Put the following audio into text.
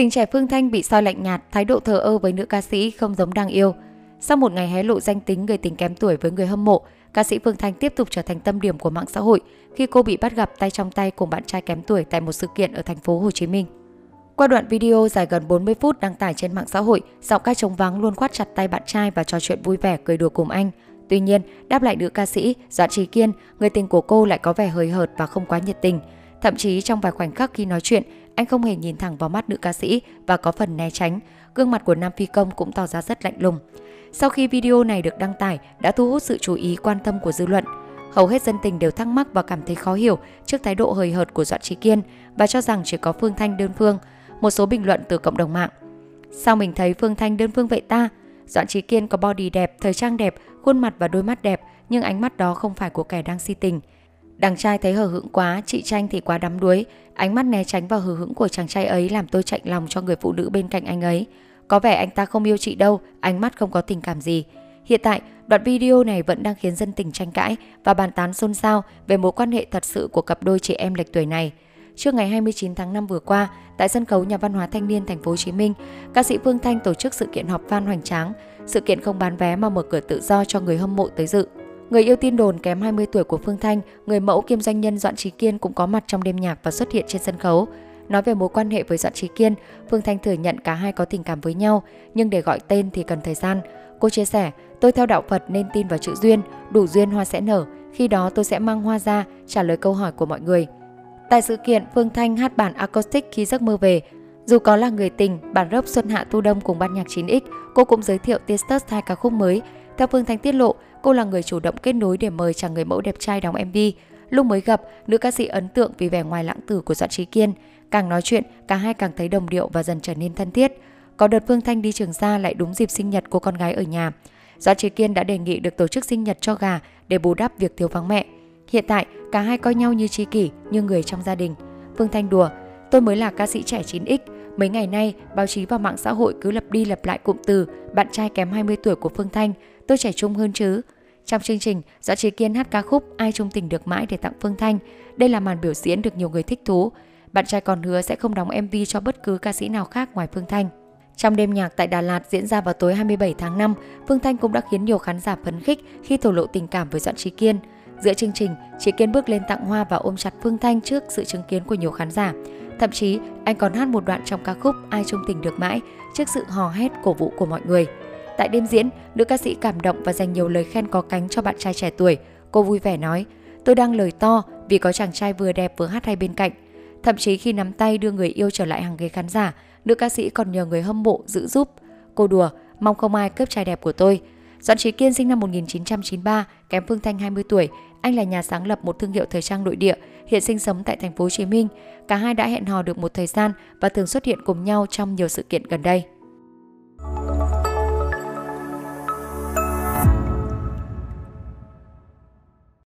Tình trẻ Phương Thanh bị soi lạnh nhạt, thái độ thờ ơ với nữ ca sĩ không giống đang yêu. Sau một ngày hé lộ danh tính người tình kém tuổi với người hâm mộ, ca sĩ Phương Thanh tiếp tục trở thành tâm điểm của mạng xã hội khi cô bị bắt gặp tay trong tay cùng bạn trai kém tuổi tại một sự kiện ở thành phố Hồ Chí Minh. Qua đoạn video dài gần 40 phút đăng tải trên mạng xã hội, giọng ca trống vắng luôn khoát chặt tay bạn trai và trò chuyện vui vẻ cười đùa cùng anh. Tuy nhiên, đáp lại nữ ca sĩ, Doãn Trí Kiên, người tình của cô lại có vẻ hơi hợt và không quá nhiệt tình. Thậm chí trong vài khoảnh khắc khi nói chuyện, anh không hề nhìn thẳng vào mắt nữ ca sĩ và có phần né tránh. Gương mặt của nam phi công cũng tỏ ra rất lạnh lùng. Sau khi video này được đăng tải, đã thu hút sự chú ý quan tâm của dư luận. Hầu hết dân tình đều thắc mắc và cảm thấy khó hiểu trước thái độ hời hợt của Doãn Trí Kiên và cho rằng chỉ có Phương Thanh đơn phương. Một số bình luận từ cộng đồng mạng. Sao mình thấy Phương Thanh đơn phương vậy ta? Doãn Trí Kiên có body đẹp, thời trang đẹp, khuôn mặt và đôi mắt đẹp, nhưng ánh mắt đó không phải của kẻ đang si tình. Đằng trai thấy hờ hững quá, chị Tranh thì quá đắm đuối. Ánh mắt né tránh vào hờ hững của chàng trai ấy làm tôi chạy lòng cho người phụ nữ bên cạnh anh ấy. Có vẻ anh ta không yêu chị đâu, ánh mắt không có tình cảm gì. Hiện tại, đoạn video này vẫn đang khiến dân tình tranh cãi và bàn tán xôn xao về mối quan hệ thật sự của cặp đôi chị em lệch tuổi này. Trước ngày 29 tháng 5 vừa qua, tại sân khấu Nhà văn hóa Thanh niên Thành phố Hồ Chí Minh, ca sĩ Phương Thanh tổ chức sự kiện họp fan hoành tráng. Sự kiện không bán vé mà mở cửa tự do cho người hâm mộ tới dự. Người yêu tin đồn kém 20 tuổi của Phương Thanh, người mẫu kiêm doanh nhân Doãn Trí Kiên cũng có mặt trong đêm nhạc và xuất hiện trên sân khấu. Nói về mối quan hệ với Doãn Trí Kiên, Phương Thanh thừa nhận cả hai có tình cảm với nhau, nhưng để gọi tên thì cần thời gian. Cô chia sẻ, tôi theo đạo Phật nên tin vào chữ duyên, đủ duyên hoa sẽ nở, khi đó tôi sẽ mang hoa ra trả lời câu hỏi của mọi người. Tại sự kiện, Phương Thanh hát bản acoustic khi giấc mơ về. Dù có là người tình, bản rap Xuân Hạ Thu Đông cùng ban nhạc 9X, cô cũng giới thiệu Tistus hai ca khúc mới. Theo Phương Thanh tiết lộ, cô là người chủ động kết nối để mời chàng người mẫu đẹp trai đóng MV. Lúc mới gặp, nữ ca sĩ ấn tượng vì vẻ ngoài lãng tử của Doãn Trí Kiên. Càng nói chuyện, cả hai càng thấy đồng điệu và dần trở nên thân thiết. Có đợt Phương Thanh đi trường xa lại đúng dịp sinh nhật của con gái ở nhà. Doãn Trí Kiên đã đề nghị được tổ chức sinh nhật cho gà để bù đắp việc thiếu vắng mẹ. Hiện tại, cả hai coi nhau như tri kỷ, như người trong gia đình. Phương Thanh đùa, tôi mới là ca sĩ trẻ 9X. Mấy ngày nay, báo chí và mạng xã hội cứ lặp đi lặp lại cụm từ bạn trai kém 20 tuổi của Phương Thanh, tôi trẻ trung hơn chứ. Trong chương trình, Doãn Trí Kiên hát ca khúc Ai trung tình được mãi để tặng Phương Thanh. Đây là màn biểu diễn được nhiều người thích thú. Bạn trai còn hứa sẽ không đóng MV cho bất cứ ca sĩ nào khác ngoài Phương Thanh. Trong đêm nhạc tại Đà Lạt diễn ra vào tối 27 tháng 5, Phương Thanh cũng đã khiến nhiều khán giả phấn khích khi thổ lộ tình cảm với Doãn Trí Kiên. Giữa chương trình, Trí Kiên bước lên tặng hoa và ôm chặt Phương Thanh trước sự chứng kiến của nhiều khán giả. Thậm chí, anh còn hát một đoạn trong ca khúc Ai trung tình được mãi trước sự hò hét cổ vũ của mọi người. Tại đêm diễn, nữ ca sĩ cảm động và dành nhiều lời khen có cánh cho bạn trai trẻ tuổi. Cô vui vẻ nói, tôi đang lời to vì có chàng trai vừa đẹp vừa hát hay bên cạnh. Thậm chí khi nắm tay đưa người yêu trở lại hàng ghế khán giả, nữ ca sĩ còn nhờ người hâm mộ giữ giúp. Cô đùa, mong không ai cướp trai đẹp của tôi. Doãn Trí Kiên sinh năm 1993, kém Phương Thanh 20 tuổi. Anh là nhà sáng lập một thương hiệu thời trang nội địa, hiện sinh sống tại thành phố Hồ Chí Minh. Cả hai đã hẹn hò được một thời gian và thường xuất hiện cùng nhau trong nhiều sự kiện gần đây.